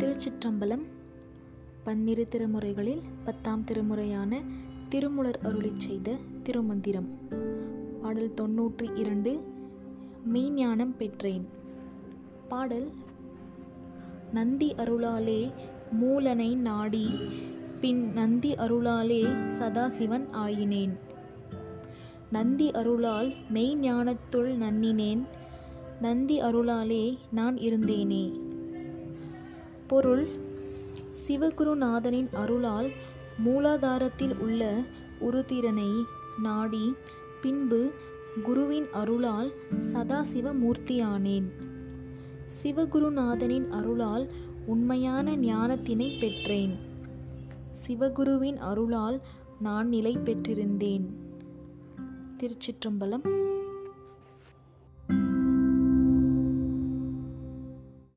திருச்சிற்றம்பலம் பன்னிரு திருமுறைகளில் பத்தாம் திருமுறையான திருமுலர் அருளி செய்த திருமந்திரம். பாடல் தொன்னூற்றி இரண்டு மெய்ஞானம் பெற்றேன். பாடல் நந்தி அருளாலே மூலனை நாடி பின் நந்தி அருளாலே சதாசிவன் ஆயினேன். நந்தி அருளால் மெய்ஞானத்துள் நன்னினேன் நந்தி அருளாலே நான் இருந்தேனே. பொருள் சிவகுருநாதனின் அருளால் மூலாதாரத்தில் உள்ள உருத்திரனை நாடி பின்பு குருவின் அருளால் சதாசிவ மூர்த்தியானேன் சிவகுருநாதனின் அருளால் உண்மையான ஞானத்தினை பெற்றேன். சிவகுருவின் அருளால் நான் நிலை பெற்றிருந்தேன் திருச்சிற்றம்பலம்